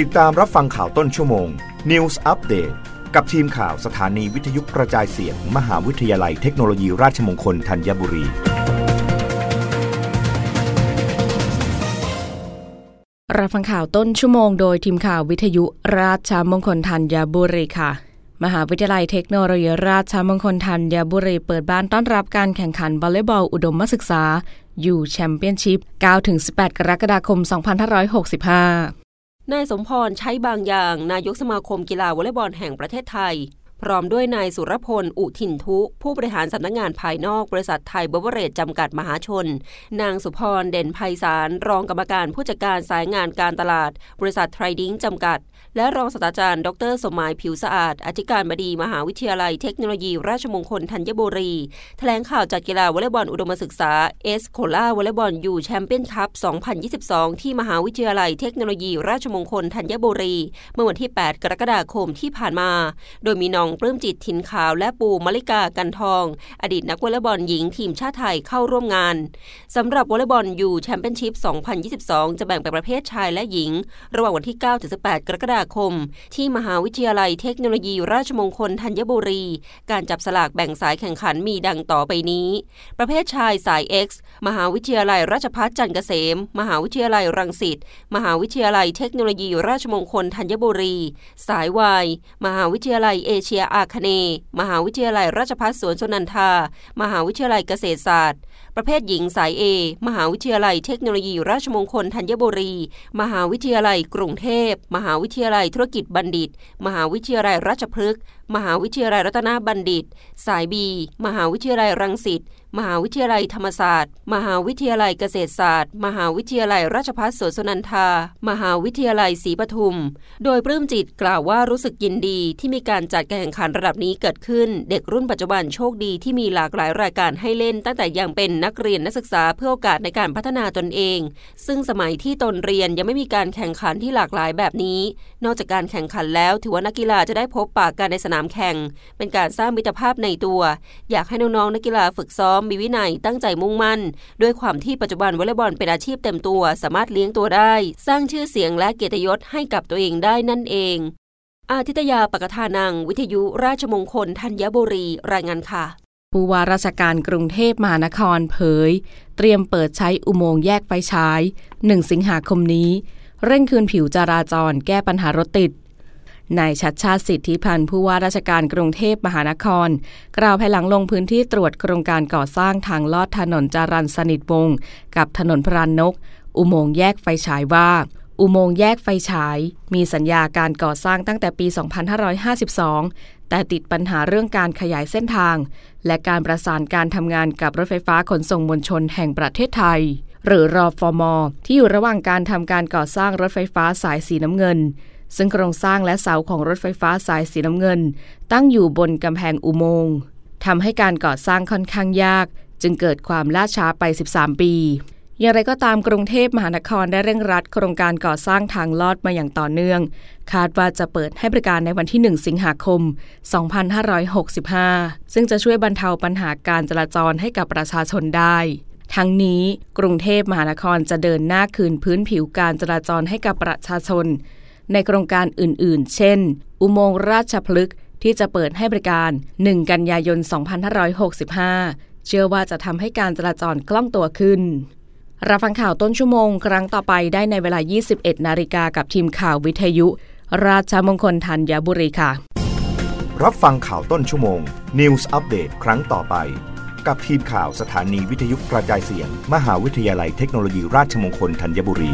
ติดตามรับฟังข่าวต้นชั่วโมง News Update กับทีมข่าวสถานีวิทยุกระจายเสียง มหาวิทยาลัยเทคโนโลยีราชมงคลธัญบุรี รับฟังข่าวต้นชั่วโมงโดยทีมข่าววิทยุราชมงคลธัญบุรีค่ะ มหาวิทยาลัยเทคโนโลยีราชมงคลธัญบุรีเปิดบ้านต้อนรับการแข่งขันวอลเลย์บอลอุดมศึกษา อยู่แชมเปี้ยนชิพ 9-18 กรกฎาคม 2565 นายสมพรใช้บางอย่าง นายกสมาคมกีฬาวอลเลย์บอลแห่งประเทศไทย พร้อมด้วยนายสุรพล อุทินทุ ผู้บริหารสำนักงงานภายนอกบริษัทไทยเบเวอร์เรจจำกัดมหาชน นางสุพรเด่นภัยสาร รองกรรมการผู้จัดการสายงานการตลาด บริษัทไทรดิ้งจำกัด และรองศาสตราจารย์ ดร สมหมายผิวสะอาด อธิการบดีมหาวิทยาลัยเทคโนโลยี ราชมงคลธัญบุรีแถลงข่าวจัดกีฬาวอลเลย์บอลอุดมศึกษาเอสโคล่าวอลเลย์บอล U Champion Cup 2022 ที่มหาวิทยาลัยเทคโนโลยี ราชมงคลธัญบุรี เมื่อวันที่ 8 กรกฎาคมที่ผ่านมา โดยมีหน่องปลื้มจิตร์ถินขาวและปูมลิกากันทอง อดีตนักวอลเลย์บอลหญิงทีมชาติไทยเข้าร่วมงานสำหรับวอลเลย์บอล U Championship 2022 จะแบ่งเป็นประเภทชายและหญิง ระหว่างวันที่9-18 กรกฎาคม ที่มหาวิทยาลัยเทคโนโลยีราชมงคลธัญบุรี การจับสลากแบ่งสายแข่งขันมีดังต่อไปนี้ ประเภทชายสาย X มหาวิทยาลัยราชภัฏจันทร์เกษม มหาวิทยาลัยรังสิต มหาวิทยาลัยเทคโนโลยีราชมงคลธัญบุรี สาย Y มหาวิทยาลัยเอเชียอาคเน มหาวิทยาลัยราชภัฏสวนสนันทา มหาวิทยาลัยเกษตรศาสตร์ ประเภทหญิงสายเอ มหาวิทยาลัยเทคโนโลยีราชมงคลธัญบุรี มหาวิทยาลัยกรุงเทพ มหาวิทยาลัยธุรกิจบัณฑิต มหาวิทยาลัยราชพฤกษ์ มหาวิทยาลัยรัตนบัณฑิต สายบี มหาวิทยาลัยรังสิตมหาวิทยาลัยธรรมศาสตร์ มหาวิทยาลัยเกษตรศาสตร์ มหาวิทยาลัยราชภัฏสวนสุนันทา มหาวิทยาลัยศรีปทุม โดยปลื้มจิตกล่าวว่ารู้สึกยินดีที่มีการจัดการแข่งขันระดับนี้เกิดขึ้น เด็กรุ่นปัจจุบันโชคดีที่มีหลากหลายรายการให้เล่น ตั้งแต่ยังเป็นนักเรียนนักศึกษาเพื่อโอกาสในการพัฒนาตนเอง ซึ่งสมัยที่ตนเรียนยังไม่มีการแข่งขันที่หลากหลายแบบนี้ นอกจากการแข่งขันแล้วถือว่านักกีฬาจะได้พบปากกันในสนามแข่ง เป็นการสร้างมิตรภาพในตัว อยากให้น้องๆนักกีฬาฝึกซ้อมมมีวินัยตั้งใจมุ่งมั่น ด้วยความที่ปัจจุบันวอลเลย์บอลเป็นอาชีพเต็มตัวสามารถเลี้ยงตัวได้ สร้างชื่อเสียงและเกียรติยศให้กับตัวเองได้นั่นเอง อาทิตยาปกทานัง วิทยุราชมงคลธัญบุรี รายงานค่ะผู้ว่าราชการกรุงเทพมหานครเผย เตรียมเปิดใช้อุโมงค์แยกไฟฉาย 1 สิงหาคมนี้ เร่งคืนผิวจราจรแก้ปัญหารถติด นายชัดชาติสิทธิพันธ์ผู้ว่าราชการกรุงเทพมหานคร กล่าวภายหลังลงพื้นที่ตรวจโครงการก่อสร้างทางลอดถนนจารันสนิทวงศ์กับถนนพรานนก อุโมงค์แยกไฟฉายว่า อุโมงค์แยกไฟฉาย มีสัญญาการก่อสร้างตั้งแต่ปี 2552 แต่ติดปัญหาเรื่องการขยายเส้นทาง และการประสานการทำงานกับรถไฟฟ้าขนส่งมวลชนแห่งประเทศไทย หรือรอฟอมอที่อยู่ระหว่างการทำการก่อสร้างรถไฟฟ้าสายสีน้ำเงิน ซึ่งโครงสร้างและเสาของรถไฟฟ้าสายสีน้ำเงิน ตั้งอยู่บนกำแพงอุโมงค์ทำให้การก่อสร้างค่อนข้างยาก จึงเกิดความล่าช้าไป 13 ปี อย่างไรก็ตามกรุงเทพมหานครได้เร่งรัดโครงการก่อสร้างทางลอดมาอย่างต่อเนื่อง คาดว่าจะเปิดให้บริการในวันที่ 1 สิงหาคม 2565 ซึ่งจะช่วยบรรเทาปัญหาการจราจรให้กับประชาชนได้ทั้งนี้กรุงเทพมหานครจะเดินหน้าคืนพื้นผิวการจราจรให้กับประชาชน ในโครงการอื่นๆ เช่น อุโมงค์ราชพฤกษ์ที่จะเปิดให้บริการ 1 กันยายน 2565 เชื่อว่าจะทำให้การจราจรคล่องตัวขึ้น รับฟังข่าวต้นชั่วโมง ครั้งต่อไปได้ในเวลา 21 นาฬิกากับทีมข่าววิทยุ ราชมงคลธัญบุรีค่ะ รับฟังข่าวต้นชั่วโมง News อัปเดตครั้งต่อไป กับทีมข่าวสถานีวิทยุกระจายเสียง มหาวิทยาลัยเทคโนโลยีราชมงคลธัญบุรี